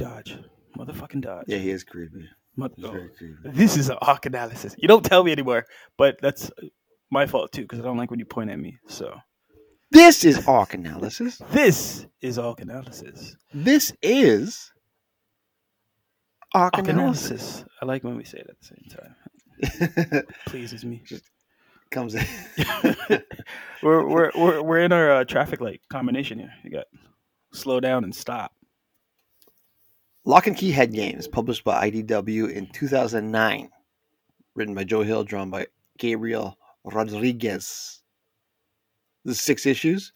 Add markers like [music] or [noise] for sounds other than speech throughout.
Dodge, motherfucking Dodge. Yeah, he is creepy. Mother- He's very creepy. This is an arc analysis. You don't tell me anymore, but that's my fault too because I don't like when you point at me. So This is arc analysis. this is arc analysis. This is analysis. analysis. I like when we say it at the same time. [laughs] Pleases me. Comes in. [laughs] we're we're we're we're in our uh, traffic light combination here. You got slow down and stop. Locke and Key Head Games, published by IDW in 2009. Written by Joe Hill, drawn by Gabriel Rodriguez. This is six issues.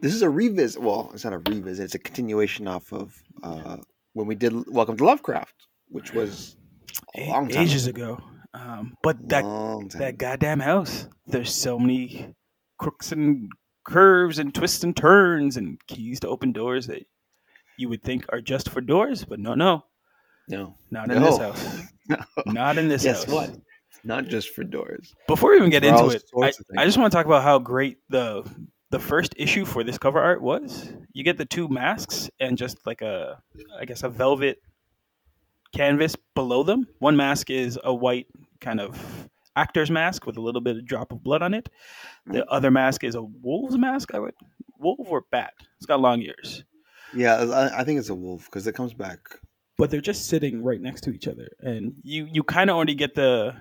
This is a revisit. Well, it's not a revisit. It's a continuation off of uh, when we did Welcome to Lovecraft, which was a long time ages ago. Um, but that that goddamn house. There's so many crooks and curves and twists and turns and keys to open doors that you would think are just for doors, but no, no, no, not in this house. [laughs] no. Not in this Guess house. what? Not just for doors. Before we even get For into it, I, I just want to talk about how great the the first issue for this cover art was. You get the two masks and just like a, I guess a velvet canvas below them. One mask is a white kind of actor's mask with a little bit of drop of blood on it. The mm-hmm. other mask is a wolf's mask. I would wolf or bat. It's got long ears, Yeah, I, I think it's a wolf because it comes back. but they're just sitting right next to each other, and you you kind of already get the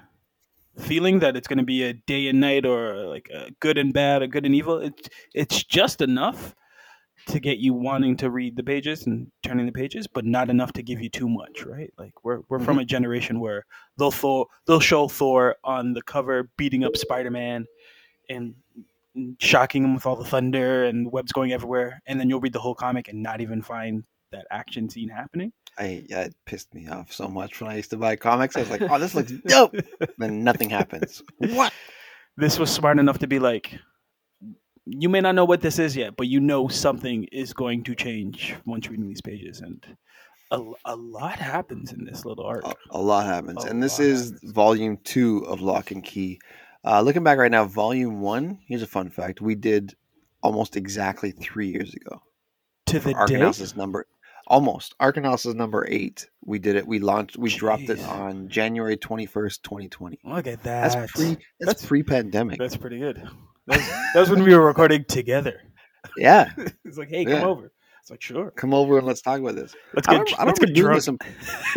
feeling that it's going to be a day and night or like a good and bad, a good and evil. It's it's just enough to get you wanting to read the pages and turning the pages, but not enough to give you too much, right? Like we're we're from mm-hmm. a generation where they'll Thor they'll show Thor on the cover beating up Spider Man and shocking him with all the thunder and webs going everywhere, and then you'll read the whole comic and not even find that action scene happening. I yeah, it pissed me off so much when I used to buy comics. I was like, "Oh, this looks dope." then nothing happens. What? this was smart enough to be like you may not know what this is yet but you know something is going to change once reading these pages and a, a lot happens in this little arc A, a lot happens, A and this is happens. volume two of Locke and Key. Uh, looking back right now, volume one. Here's a fun fact: we did almost exactly three years ago. to the Arc day Analysis number almost Arc Analysis number eight. We did it. We launched. We dropped it on January twenty first, twenty twenty. look at that That's pre. That's, That's- pre pandemic. that's pretty good that was, when we were recording together Yeah, [laughs] it's like hey come over it's like sure come over and let's talk about this. let's I get, don't, I don't let's remember get doing drunk this. In,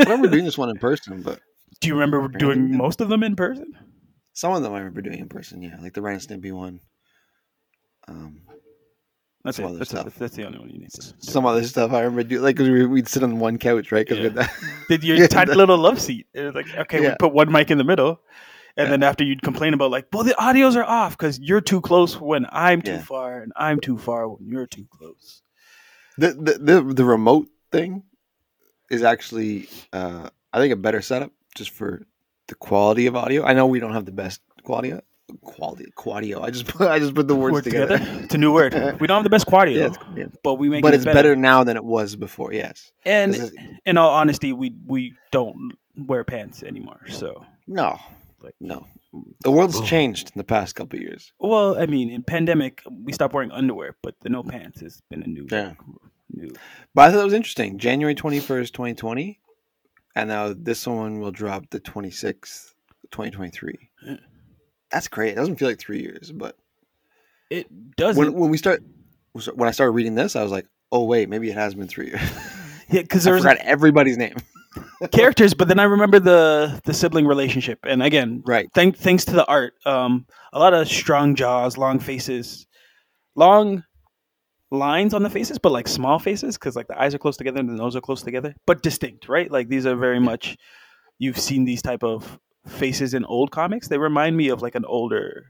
I remember doing this one in person, but [laughs] do you remember doing most of them in person some of them I remember doing in person. Yeah, like the Ren and Stimpy one. Um, that's Some it that's, stuff. it. that's the only one you need to some other stuff I remember doing. Like we, we'd sit on one couch, right? Because Yeah. that. [laughs] did your Yeah, tiny little love seat. It was like, okay, we put one mic in the middle. And Yeah. then after you'd complain about like, well, the audios are off because you're too close when I'm too Yeah. far, and I'm too far when you're too close. the, the the the remote thing is actually uh I think a better setup just for the quality of audio. I know we don't have the best quality quality quadio. I just [laughs] put I just put the words Word together. It's a new word. [laughs] We don't have the best quality, Yeah, yeah. but we make But it it's better now than it was before. Yes, And it's- in all honesty, we we don't wear pants anymore. So, no, like, no. The world's Ugh. changed in the past couple of years. well, I mean, in pandemic, we stopped wearing underwear, but the no pants has been a new, Yeah. new. But I thought it was interesting. January twenty first, twenty twenty, and now this one will drop the twenty sixth, twenty twenty three. Yeah. That's great. It doesn't feel like three years, but It doesn't. when when we start when I started reading this, I was like, oh wait, maybe it has been three years. [laughs] yeah, because [laughs] there's forgot everybody's name. [laughs] characters, but then I remember the the sibling relationship, and again, Right. thank thanks to the art, um, a lot of strong jaws, long faces, long lines on the faces, but like small faces because like the eyes are close together and the nose are close together, but distinct, right? Like these are very much you've seen these type of faces in old comics. They remind me of like an older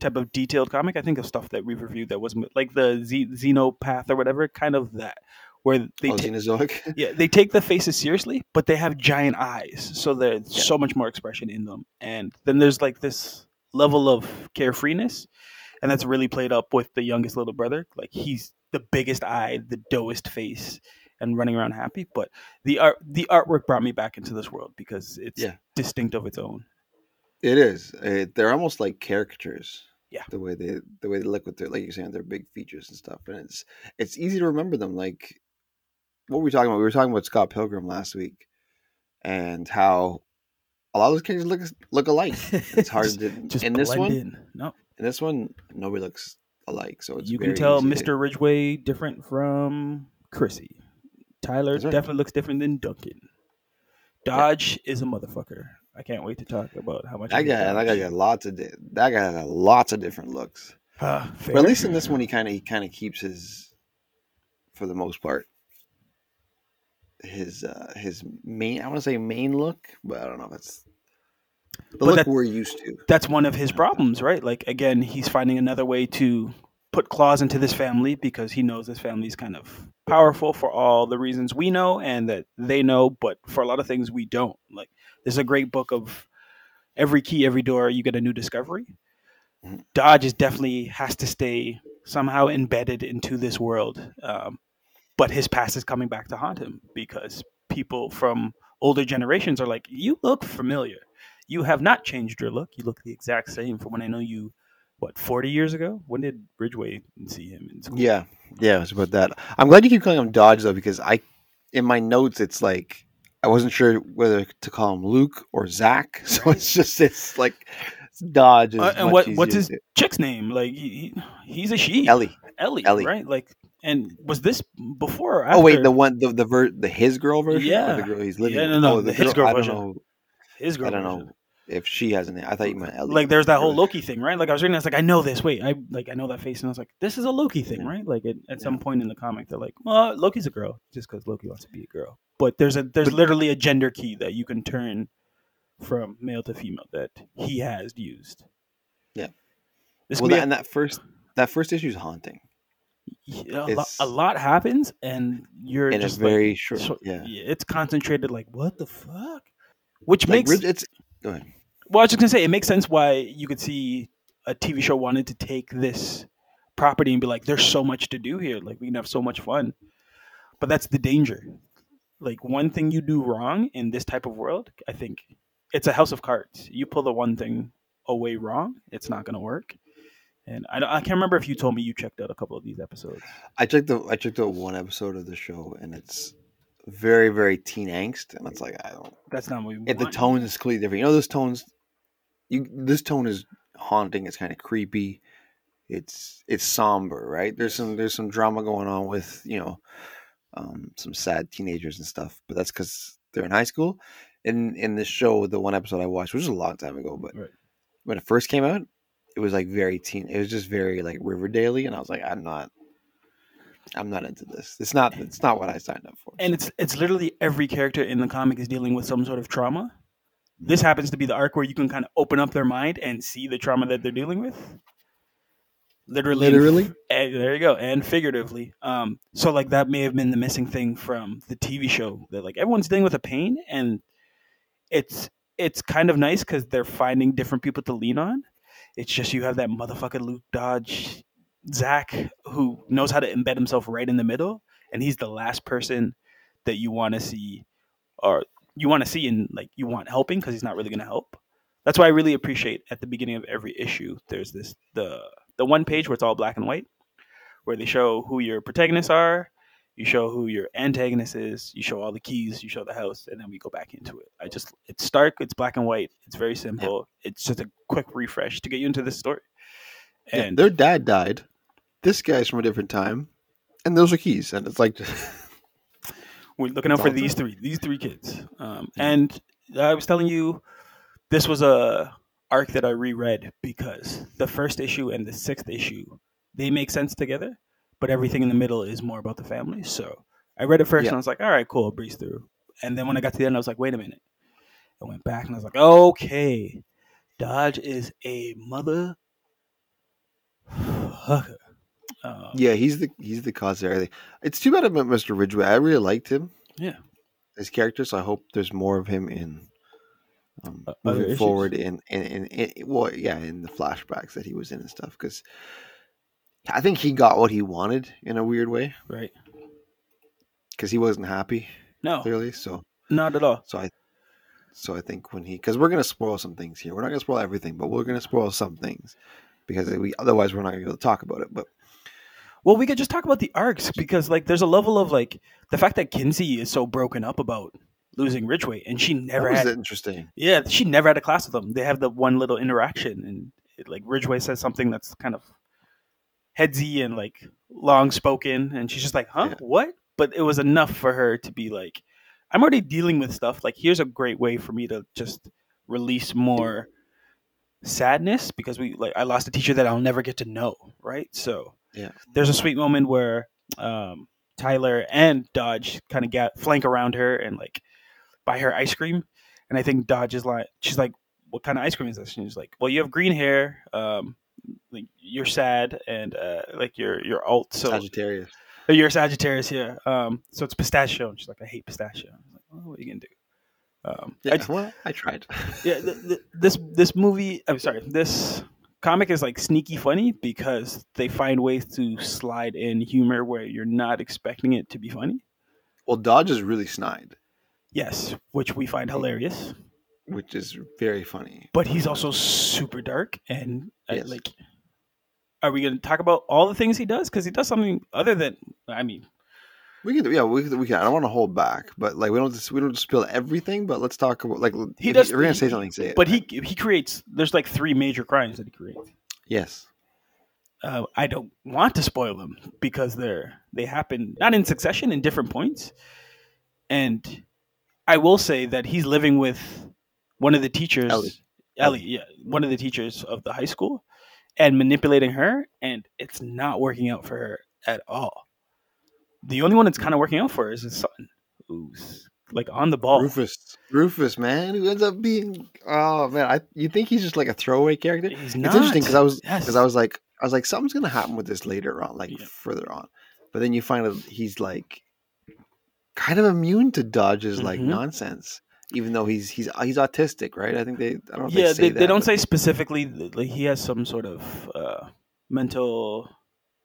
type of detailed comic. I think of stuff that we've reviewed that was like the Z- Xenopath or whatever, kind of that where they oh, ta- [laughs] yeah, they take the faces seriously, but they have giant eyes, so there's Yeah. so much more expression in them. And then there's like this level of carefreeness, and that's really played up with the youngest little brother. Like he's the biggest eye, the doest face, and running around happy. But the art, the artwork brought me back into this world because it's Yeah. distinct of its own. It is. Uh, they're almost like caricatures. Yeah. The way they the way they look with their like you're saying their big features and stuff, and it's it's easy to remember them. Like what were we talking about? We were talking about Scott Pilgrim last week, and how a lot of those characters look look alike. [laughs] It's hard just, to just in this one. in. No, In this one, nobody looks alike, so it's you can tell Mr. Ridgeway different from Chrissy. Tyler right. definitely looks different than Duncan. Dodge is a motherfucker. I can't wait to talk about how much. I That hate guy, that guy Dodge. got lots of di- that guy got lots of different looks. Ah, But at least in this one, he kind of he kind of keeps his, for the most part, his uh his main. I want to say main look, but I don't know if it's the But look that- we're used to. that's one of his problems, right? Like again, he's finding another way to put claws into this family because he knows this family is kind of powerful for all the reasons we know and that they know, but for a lot of things we don't. Like there's a great book of every key, every door, you get a new discovery. Mhm. Dodge is definitely has to stay somehow embedded into this world, um, but his past is coming back to haunt him because people from older generations are like, "You look familiar." You have not changed your look. You look the exact same from when I know you. What forty years ago? When did Ridgeway see him in school? Yeah, yeah, it's about that. I'm glad you keep calling him Dodge though, because I, in my notes, it's like I wasn't sure whether to call him Luke or Zach. [laughs] So it's just it's like Dodge. Is Uh, and what what's his chick's name? Like he, he- he's a she. Ellie? Ellie, Ellie. right? Like, and was this before? Or after? Oh wait, the one the the ver- the his girl version. or Yeah. the girl he's living. Yeah, no, no, Oh, the his girl don't version. His girl. I don't know if she has a name. I thought you meant Ellie. Like there's that whole Loki thing, right? Like I was reading, I was like, I know this. Wait, I like I know that face, and I was like, this is a Loki thing, Yeah. right? Like at, at some point in the comic, they're like, well, Loki's a girl just because Loki wants to be a girl. But there's a there's But- literally a gender key that you can turn from male to female that he has used. Yeah. This well, that, a- and that first that first issue is haunting Yeah, a, lot, a lot happens, and you're in a just like, very short. so- yeah, it's concentrated. Like what the fuck? Which like makes it's go ahead. well, I was just gonna say it makes sense why you could see a TV show wanted to take this property and be like, "There's so much to do here. Like we can have so much fun." But that's the danger. Like one thing you do wrong in this type of world, I think it's a house of cards. You pull the one thing away wrong, it's not gonna work. And I, I can't remember if you told me you checked out a couple of these episodes. I checked the I checked out one episode of the show, and it's very very teen angst, and it's like I don't. That's not what we If the tone is completely different, you know, those tones. You this tone is haunting. It's kind of creepy. It's it's somber, right? There's some there's some drama going on with you know, um, some sad teenagers and stuff, but that's because they're in high school. In in this show, the one episode I watched, which was a long time ago, but Right. when it first came out, it was like very teen. It was just very like Riverdale, and I was like, I'm not, I'm not into this. It's not. It's not what I signed up for. and it's it's literally every character in the comic is dealing with some sort of trauma. This happens to be the arc where you can kind of open up their mind and see the trauma that they're dealing with. Literally, Literally? and there you go, and figuratively. Um, so like that may have been the missing thing from the TV show. That like everyone's dealing with a pain, and it's it's kind of nice because they're finding different people to lean on. It's just you have that motherfucking Luke Dodge, Zach, who knows how to embed himself right in the middle, and he's the last person that you want to see, or you want to see and like you want helping because he's not really going to help. That's why I really appreciate at the beginning of every issue. There's this the the one page where it's all black and white, where they show who your protagonists are, you show who your antagonist is, you show all the keys, you show the house, and then we go back into it. I just it's stark, it's black and white, it's very simple. It's just a quick refresh to get you into this story. Yeah, And their dad died. This guy's from a different time, and those are keys. And it's like, [laughs] we're looking out for these three, these three kids. Um, and I was telling you, this was a arc that I reread because the first issue and the sixth issue they make sense together, but everything in the middle is more about the family. So I read it first Yeah. and I was like, all right, cool, I'll breeze through. And then when I got to the end, I was like, wait a minute. I went back and I was like, okay, Dodge is a mother. fucker. Um, yeah, he's the he's the cause of everything. It's too bad about Mr. Ridgeway. I really liked him. Yeah. his character. So I hope there's more of him in um, Uh, moving forward in in, in in well, yeah, in the flashbacks that he was in and stuff. Because I think he got what he wanted in a weird way. Right. Because he wasn't happy No, clearly. So not at all. so I so I think when he because we're gonna spoil some things here. We're not gonna spoil everything, but we're gonna spoil some things because we otherwise we're not gonna be able to talk about it. But Well, we could just talk about the arcs because like there's a level of like the fact that Kinsey is so broken up about losing Ridgeway, and she never that had. interesting. Yeah, she never had a class with them. They have the one little interaction, and it, like Ridgeway says something that's kind of headsy and like long spoken, and she's just like, "Huh, Yeah. what?" But it was enough for her to be like, "I'm already dealing with stuff. Like, here's a great way for me to just release more sadness because we like I lost a teacher that I'll never get to know, right? So Yeah. there's a sweet moment where um, Tyler and Dodge kind of get flank around her and like buy her ice cream, and I think Dodge is like, she's like, "What kind of ice cream is this?" And she's like, "Well, you have green hair, um, like you're sad, and uh, like you're you're alt, so Sagittarius. you're a Sagittarius, yeah. Um, so it's pistachio." And she's like, "I hate pistachio." I'm like, well, "What are you gonna do?" Um, Yeah, I, well, I tried. yeah, th- th- this this movie. I'm sorry. This comic is like sneaky funny because they find ways to slide in humor where you're not expecting it to be funny. well, Dodge is really snide, Yes, which we find hilarious. which is very funny. But he's also super dark and uh, Yes. like. Are we going to talk about all the things he does? Because he does something other than. I mean, We can, yeah, we can. We can. I don't want to hold back, but like we don't just we don't just spill everything. But let's talk about like He does- We're gonna say something. Say it. but he he creates. There's like three major crimes that he creates. yes, uh, I don't want to spoil them because they're they happen not in succession in different points. And I will say that he's living with one of the teachers, Ellie. Ellie, yeah, one of the teachers of the high school, and manipulating her, and it's not working out for her at all. The only one that's kind of working out for her is his son, who's like on the ball. Rufus. Rufus, man, who ends up being oh man, I you think he's just like a throwaway character? He's not. It's interesting because I was Yes. because I was like I was like something's gonna happen with this later on, like Yeah. further on. But then you find out he's like kind of immune to Dodge's like Mhm. nonsense, even though he's he's he's autistic, right? I think they I don't know if yeah, they say they, that, they don't but- say specifically like he has some sort of uh, mental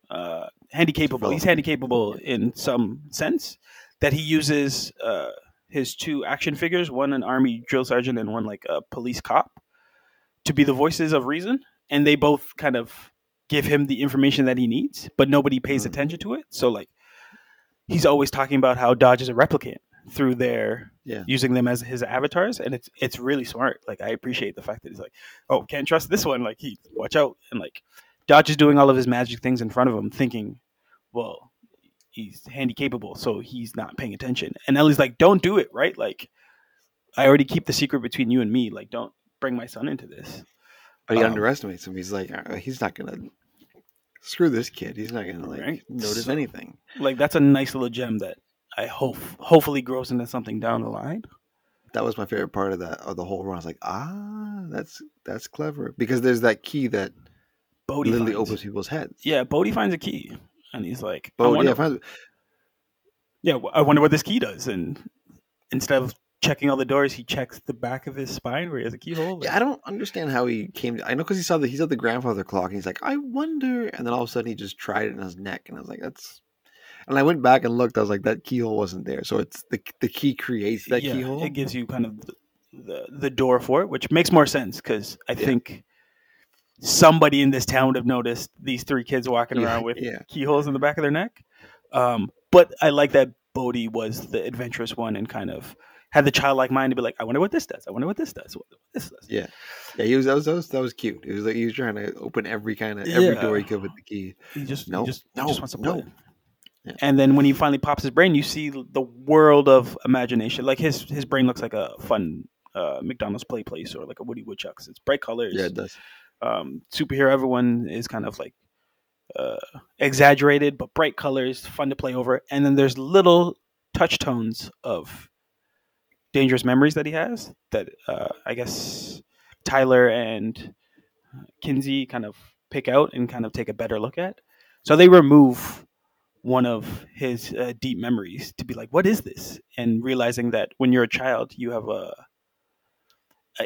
uh, handicapable. He's handicapable in some sense that he uses uh, his two action figures, one an army drill sergeant and one like a police cop, to be the voices of reason, and they both kind of give him the information that he needs, but nobody pays Mm. attention to it. So like he's always talking about how Dodge is a replicant through their Yeah. using them as his avatars and it's it's really smart like i appreciate the fact that he's like oh can't trust this one like he watch out and like dodge is doing all of his magic things in front of him thinking well he's handy capable so he's not paying attention and ellie's like don't do it right like i already keep the secret between you and me like don't bring my son into this But he Um, underestimates him. He's like, "Uh, he's not gonna screw this kid. He's not gonna like Right. notice So- anything. like that's a nice little gem that i hope hopefully grows into something down the line That was my favorite part of that of the whole run. I was like, ah, that's that's clever because there's that key that bode literally finds, opens people's heads. yeah bode finds a key and he's like I But wonder- yeah, finds- yeah, I wonder what this key does. And instead of checking all the doors, he checks the back of his spine where he has a keyhole. yeah, I don't understand how he came. To, I know because he saw the he's at the grandfather clock and he's like, I wonder, and then all of a sudden he just tried it in his neck, and I was like, that's. And I went back and looked. I was like, that keyhole wasn't there. So it's the the key creates that yeah, keyhole. it gives you kind of the, the, the door for it, which makes more sense because I Yeah. think somebody in this town would have noticed these three kids walking Yeah, around with yeah. keyholes in the back of their neck. Um, but I like that Bode was the adventurous one and kind of had the childlike mind to be like, I wonder what this does. I wonder what this does. What this does. Yeah. Yeah, he was that was that was, that was cute. It was like he was trying to open every kind of every door he could with the key. He just, he No, just, he no, just wants to no. play. Yeah. And then when he finally pops his brain, you see the world of imagination. Like his his brain looks like a fun uh, McDonald's play place or like a Woody Woodchucks. It's bright colors. Yeah, it does. Um, superhero, everyone is kind of like uh, exaggerated, but bright colors, fun to play over. And then there's little touch tones of dangerous memories that he has that uh, I guess Tyler and Kinsey kind of pick out and kind of take a better look at. So they remove one of his uh, deep memories to be like, what is this? And realizing that when you're a child, you have a,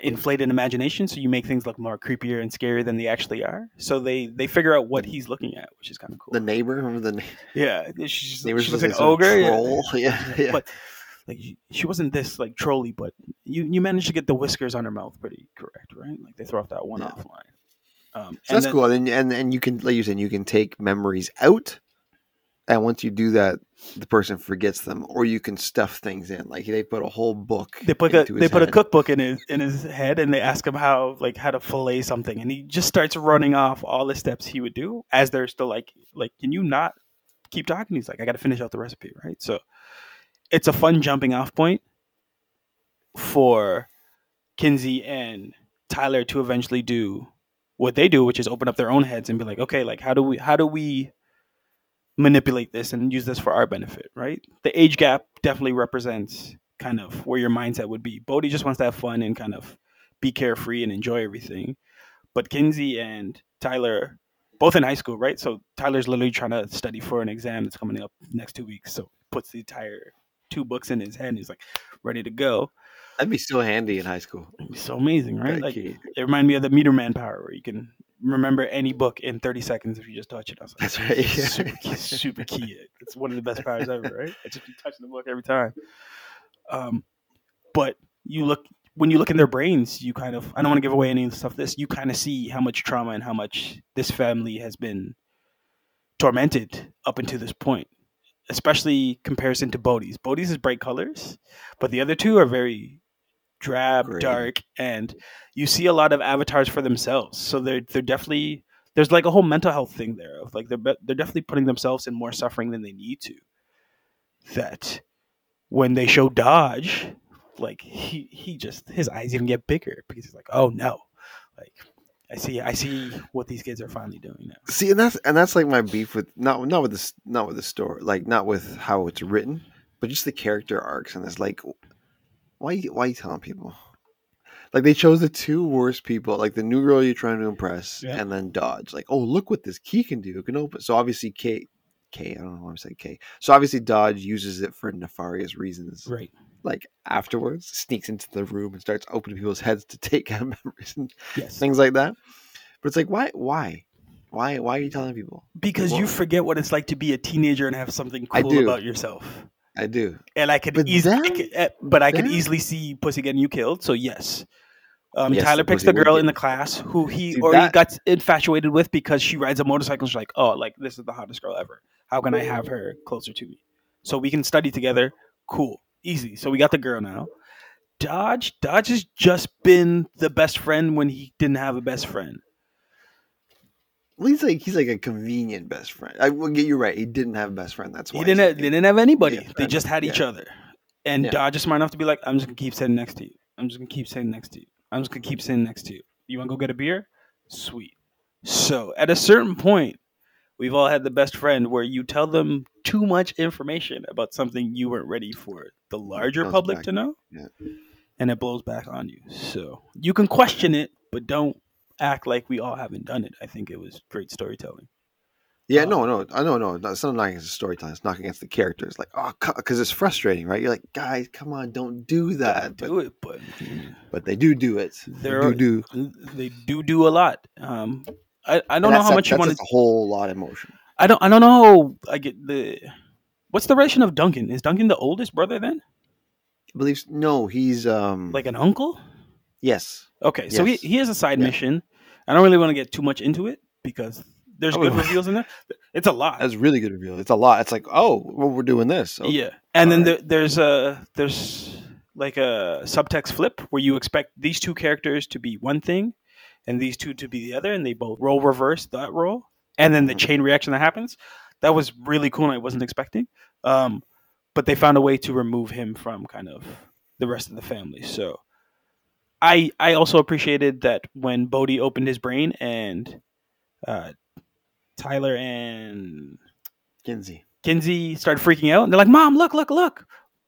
inflated imagination, so you make things look more creepier and scarier than they actually are. So they they figure out what he's looking at, which is kind of cool. The neighbor, remember the na- yeah, she's, she [laughs] looks like an ogre. yeah. troll. [laughs] Yeah, yeah. But like she- wasn't this like trolly, but you you managed to get the whiskers on her mouth pretty correct, right? Like they throw off that one Yeah. off line. Um, So and that's then- cool. And and and you can, like you said, you can take memories out and once you do that, the person forgets them, or you can stuff things in. Like they put a whole book. They put a they put a cookbook in his in his head, and they ask him how like how to fillet something, and he just starts running off all the steps he would do as they're still like like can you not keep talking? He's like I got to finish out the recipe, right? So it's a fun jumping off point for Kinsey and Tyler to eventually do what they do, which is open up their own heads and be like, okay, like how do we how do we manipulate this and use this for our benefit, right? The age gap definitely represents kind of where your mindset would be. Bode just wants to have fun and kind of be carefree and enjoy everything. But Kinsey and Tyler, both in high school, right? So Tyler's literally trying to study for an exam that's coming up next two weeks. So puts the entire two books in his head and he's like ready to go. That'd be so handy in high school. It'd be so amazing, right? That Like key. it reminded me of the Meter Man power where you can remember any book in 30 seconds if you just touch it. I was like, That's right. super key, super key. It's one of the best powers ever, right? [laughs] I just be touching the book every time. Um, but you look when you look in their brains, you kind of I don't want to give away any of the stuff. This you kind of see how much trauma and how much this family has been tormented up until this point. Especially comparison to Bode's. Bode's is bright colors, but the other two are very drab, Gray. dark, and you see a lot of avatars for themselves. So they're they're definitely there's like a whole mental health thing there of like they're they're definitely putting themselves in more suffering than they need to. That when they show Dodge, like he he just his eyes even get bigger because he's like, oh no, like I see I see what these kids are finally doing now. See, and that's and that's like my beef with not not with this not with the story, like not with how it's written, but just the character arcs. And it's like, why why you telling people? Like they chose the two worst people, like the new girl you're trying to impress, Yeah. and then Dodge. Like, oh look what this key can do! It can open. So obviously, K, K. I don't know why I'm saying K. So obviously, Dodge uses it for nefarious reasons. Right. Like afterwards, sneaks into the room and starts opening people's heads to take out memories and Yes. things like that. But it's like, why, why, why, why are you telling people? Because you forget what it's like to be a teenager and have something cool about yourself. I do. And I could easily, then- I could- eh, but I could easily see pussy getting you killed. So yes, um, Yes, Tyler picks the girl in the class who he See, already that- got infatuated with because she rides a motorcycle. She's like, oh, like this is the hottest girl ever. How can I have her closer to me? So we can study together. Cool, easy. So we got the girl now. Dodge, Dodge has just been the best friend when he didn't have a best friend. Well, he's like he's like a convenient best friend. I will get you right. He didn't have a best friend. That's why He didn't have, they didn't have anybody. Yeah, they just had each other. And Yeah. Dodge is smart enough to be like, I'm just gonna keep sitting next to you. I'm just gonna keep sitting next to you. I'm just gonna keep sitting next to you. You wanna go get a beer? Sweet. So at a certain point, we've all had the best friend where you tell them too much information about something you weren't ready for the larger public back. to know. Yeah. And it blows back on you. So you can question it, but don't act like we all haven't done it. I think it was great storytelling. Yeah, Um, no, no, I know, no. It's not knocking against the storytelling. It's knocking against the characters. Like, oh, because it's frustrating, right? You're like, guys, come on, don't do that. But, do it, but [laughs] but they do do it. They do are- do. they do do a lot. Um, I, I don't know how a- much you want to. a whole lot of emotion. I don't. I don't know. I get the. What's the relation of Duncan? Is Duncan the oldest brother then? I believe no, he's um Like an uncle? Yes. Okay, so Yes. he he has a side Yeah. mission. I don't really want to get too much into it because there's Oh, good reveals in there. It's a lot. That's really good reveal. It's a lot. It's like, oh, well, we're doing this. Okay. Yeah, and then Alright. there, there's a there's like a subtext flip where you expect these two characters to be one thing, and these two to be the other, and they both roll reverse that role, and then the Mhm. chain reaction that happens. That was really cool, and I wasn't expecting. Um, but they found a way to remove him from kind of the rest of the family. So, I I also appreciated that when Bode opened his brain and uh, Tyler and Kinsey. Kinsey started freaking out, and they're like, "Mom, look, look, look!"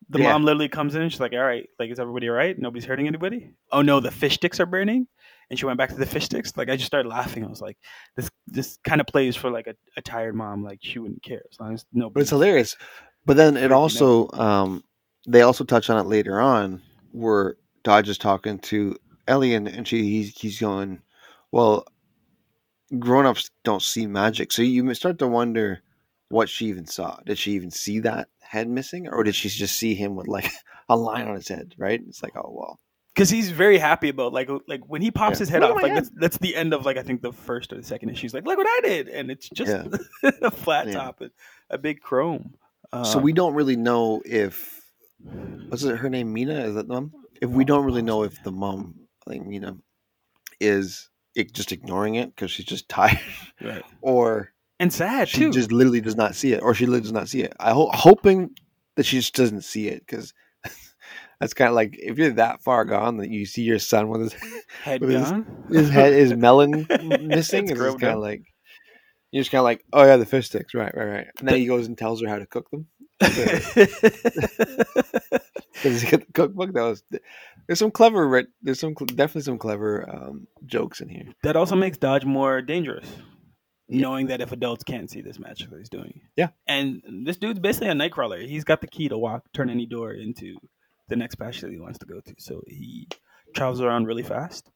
The Yeah. mom literally comes in, and she's like, "All right, like, is everybody all right? Nobody's hurting anybody? Oh no, the fish sticks are burning." And she went back to the fish sticks. Like, I just started laughing. I was like, "This, this kind of plays for like a, a tired mom. Like, she wouldn't care as long as no." But it's hilarious. But then it also um they also touch on it later on where Dodge is talking to Ellie and, and she he's he's going, Well, grown ups don't see magic. So you start to wonder what she even saw. Did she even see that head missing? Or did she just see him with like [laughs] a line on his head, right? It's like, oh well. because he's very happy about like like when he pops Yeah. his head Look off like head. that's that's the end of like I think the first or the second issue. He's like, look what I did, and it's just [laughs] a flat Yeah. top, and a big chrome. so Um, we don't really know if was it her name Mina? Is that the mom? If we don't really know if the mom, I think Mina, is it just ignoring it because she's just [laughs] tired, right. or and sad she too. just literally does not see it, or she literally does not see it. I ho- hoping that she just doesn't see it because [laughs] that's kind of like if you're that far gone that you see your son with his head with his- gone. [laughs] his head his melon missing. It's, kind of like you're just kind of like, oh yeah, the fish sticks, right, right, right. And then he goes and tells her how to cook them. Does he get the cookbook? That was there's some clever, there's some definitely some clever um, jokes in here. that also makes Dodge more dangerous, Yeah. knowing that if adults can't see this match that he's doing. Yeah. and this dude's basically a nightcrawler. He's got the key to walk, turn any door into the next patch that he wants to go to. So he travels around really fast.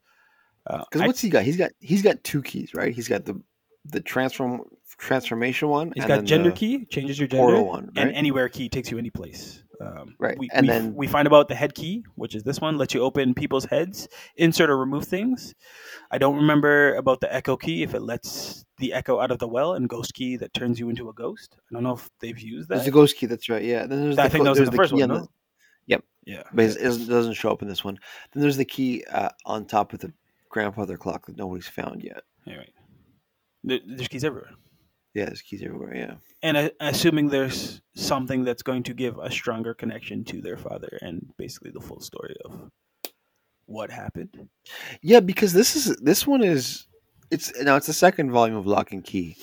Uh, Because I- what's he got? He's got he's got two keys, right? He's got the the transform transformation one. he's and got gender the key, changes your gender, one, and anywhere key takes you any place. Um, Right, We, and we, then- we find about the head key, which is this one, lets you open people's heads, insert or remove things. I don't remember about the echo key if it lets the echo out of the well, and ghost key that turns you into a ghost. I don't know if they've used that. There's a ghost key. That's right. Yeah. Then there's I the think those are there's the first one, no? the- Yep. yeah, but it's- it doesn't show up in this one. Then there's the key uh, on top of the grandfather clock that nobody's found yet. yeah, right. There, there's keys everywhere. Yeah, there's keys everywhere. Yeah. and I, assuming there's something that's going to give a stronger connection to their father and basically the full story of what happened. Yeah, because this is this one is it's now it's the second volume of Locke and Key,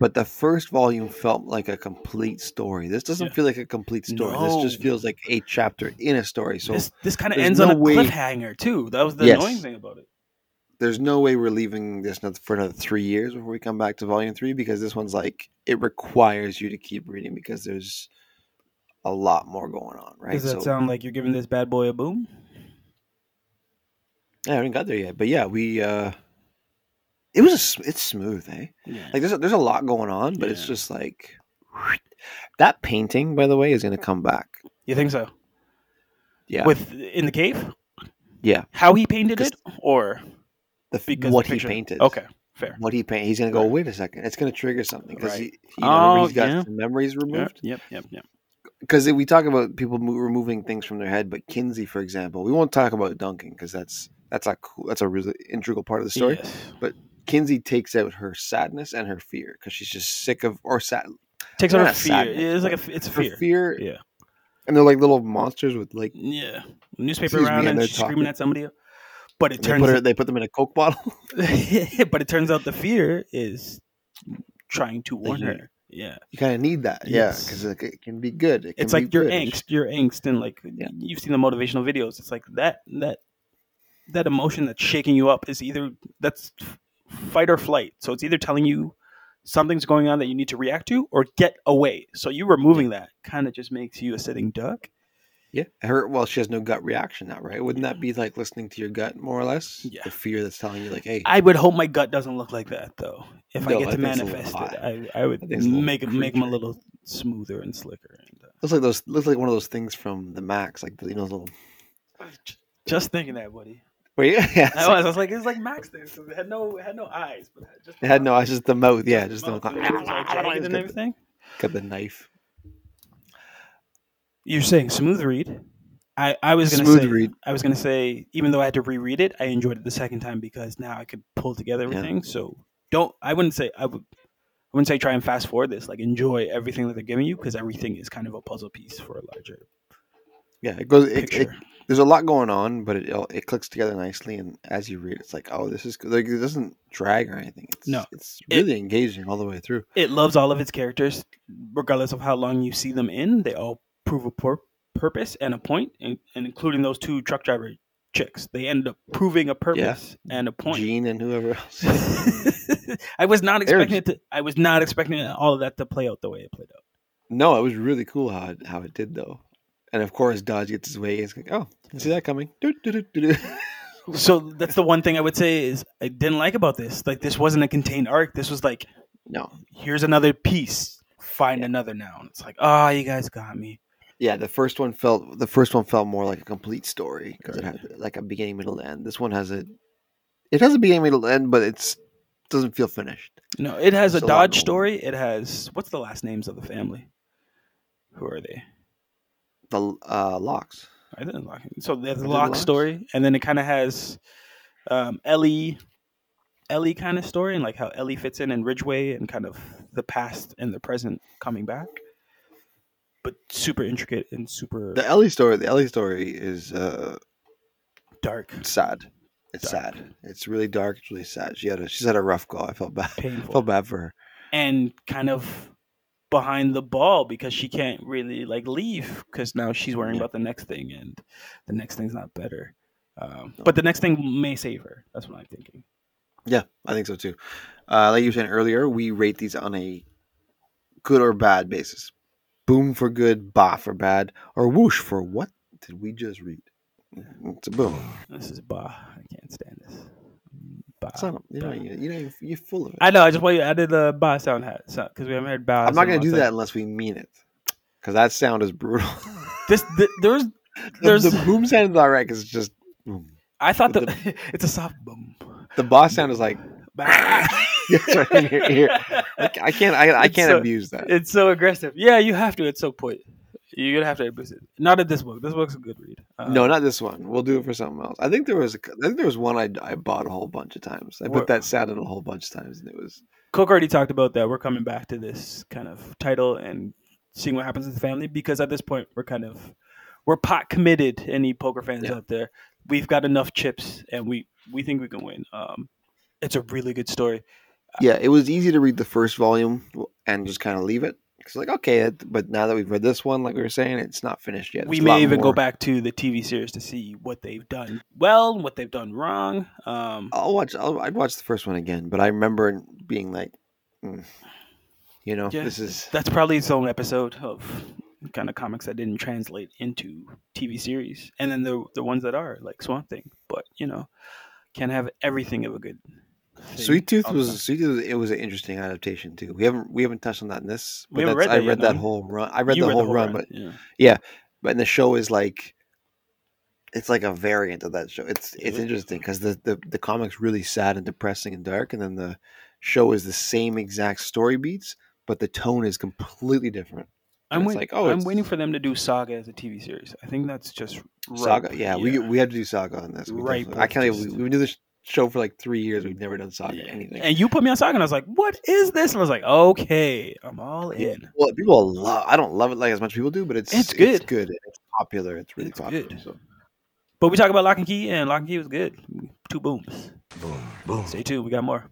but the first volume felt like a complete story. This doesn't Yeah. feel like a complete story. This just feels like a chapter in a story. So this this kind of ends no on a way- cliffhanger too. That was the Yes. annoying thing about it. There's no way we're leaving this for another three years before we come back to volume three because this one's like it requires you to keep reading because there's a lot more going on, right? Does that sound like you're giving this bad boy a boom? yeah, I haven't got there yet, but yeah, we. uh It was a, it's smooth, eh? Yeah. Like there's a, there's a lot going on, but it's just like that painting, by the way, is going to come back. you think so? Yeah, With in the cave? Yeah. How he painted it, or because what he painted. Okay, fair. what he painted. He's going to go. Right. Wait a second, it's going to trigger something because Right. he, you know, Oh, he's got yeah. some memories removed. yep, yep, yep. Because we talk about people mo- removing things from their head, but Kinsey, for example, we won't talk about Duncan because that's that's a cool, that's a really integral part of the story. Yes. Kinsey takes out her sadness and her fear because she's just sick of or sad Takes out not fear. sadness, It's like a, it's a fear. fear. Yeah. and they're like little monsters with like Yeah. Newspaper Excuse me, around and and she's screaming at somebody. But it they turns put her, they put them in a coke bottle. [laughs] but it turns out the fear is trying to warn you- her. Yeah. you kind of need that, Yes. yeah, because it, it can be good. It can It's like your good. angst, your angst and like Yeah. you've seen the motivational videos. It's like that that that emotion that's shaking you up is either that's fight or flight. So it's either telling you something's going on that you need to react to or get away. So you removing that kind of just makes you a sitting duck. Yeah, her. Well, she has no gut reaction now, right? Wouldn't that be like listening to your gut more or less? Yeah. the fear that's telling you, like, hey, I would hope my gut doesn't look like that though. If I get I to think it's a little manifest it, I, I would I think it's a little make it make them a little smoother and slicker. And, uh, looks like those. Looks like one of those things from the Max, like the, you know, little. just thinking that, buddy. Wait, [laughs] yeah, it's I like- was, I was like, it's like Max there. So it had no, it had no eyes, but it had just it had no eyes, just the mouth. Yeah, just the mouth, got, and it was all [laughs] jagged and everything. got the knife. You're saying smooth read. I, I was gonna Smooth say read. I was gonna say even though I had to reread it, I enjoyed it the second time because now I could pull together Yeah. everything. So don't I wouldn't say I would I wouldn't say try and fast forward this. Like enjoy everything that they're giving you because everything is kind of a puzzle piece for a larger Yeah, it goes. It, it, there's a lot going on, but it all- it clicks together nicely, and as you read, it's like, oh, this is good. Like it doesn't drag or anything. It's, No. it's It- really engaging all the way through. it loves all of its characters, regardless of how long you see them in. They all prove a pur- purpose and a point, and, and including those two truck driver chicks. They end up proving a purpose and a point. Gene and whoever else. [laughs] I was not They're expecting it to. I was not expecting all of that to play out the way it played out. no, it was really cool how it, how it did though. And of course, Dodge gets his way. Like, oh, see that coming. Do, do, do, do, do. [laughs] So that's the one thing I would say is I didn't like about this. Like this wasn't a contained arc. This was like no, here's another piece. Find Yeah. another now. And it's like, oh, you guys got me. Yeah, the first one felt the first one felt more like a complete story because it had like a beginning, middle, end. This one has a it has a beginning, middle, end, but it's doesn't feel finished. No, it has It's a Dodge story. It has what's the last names of the family? Who are they? The uh, locks. I didn't lock. So there's they lock story, and then it kind of has um, Ellie, Ellie kind of story, and like how Ellie fits in in Ridgeway, and kind of the past and the present coming back. But super intricate and super The Ellie story. The Ellie story is uh, dark, sad. It's Dark. sad. It's really dark. It's really sad. She had a she's had a rough go. I felt bad. [laughs] I painful, felt bad for her. and kind of behind the ball because she can't really like leave because now she's worrying Yeah. about the next thing, and the next thing's not better. Um, No. but the next thing may save her. That's what I'm thinking. Yeah, I think so too. Uh, like you were saying earlier, we rate these on a good or bad basis. Boom for good, bah for bad, or whoosh for what did we just read? It's a boom. This is bah. I can't stand this. Bah. Not, you know, you, you know, you're full of it. I know. I just want you added the bah sound hat because we haven't heard bah. I'm not going to do that unless we mean it, because that sound is brutal. [laughs] This th- there's [laughs] There's- the boom sound is alright because it's just boom. I thought But that [laughs] it's a soft boom. The boss sound is like Bah. [laughs] It's right in your ear. I, can't. I, I can't so- abuse that. It's so aggressive. Yeah, you have to at some point. You're gonna have to abuse it. Not at this book. This book's a good read. Uh, no, not this one. We'll do it for something else. I think there was. A, I think there was one I, I bought a whole bunch of times. I put that sound in a whole bunch of times, and it was Coke already talked about that. We're coming back to this kind of title and seeing what happens in the family because at this point we're kind of we're pot committed. Any poker fans Yeah. out there, we've got enough chips and we we think we can win. Um, it's a really good story. yeah. It was easy to read the first volume and just kind of leave it. It's like okay, but now that we've read this one, like we were saying, it's not finished yet. we a lot may even go back to the TV series to see what they've done well, what they've done wrong. Um, I'll watch. I'll, I'd watch the first one again, but I remember being like, mm, you know, Yeah. this is that's probably its own episode of kind of comics that didn't translate into TV series, and then the the ones that are like Swamp Thing. But you know, can't have everything of a good. Sweet Tooth was time. Sweet Tooth. It was an interesting adaptation too. We haven't we haven't touched on that in this. We But haven't that's, read I that yet, read that no? whole run. I read You the whole run, but yeah. but in the show is like it's like a variant of that show. It's it's it? interesting because the, the the comic's really sad and depressing and dark, and then the show is the same exact story beats, but the tone is completely different. I'm, wait- like, oh, I'm it's- waiting for them to do Saga as a TV series. I think that's just ripe. Saga, yeah, we we had to do Saga on this. Right. I can't. Even, just- we, we do this show for like three years. We've never done Saga Yeah. anything. And you put me on Saga, and I was like, "What is this?" And I was like, "Okay, I'm all in." Well, people love. I don't love it like as much people do, but it's It's good. It's good. It's popular. It's really It's popular. good. So But we talk about Locke and Key, and Locke and Key was good. Two booms. Boom, boom. Stay tuned. We got more.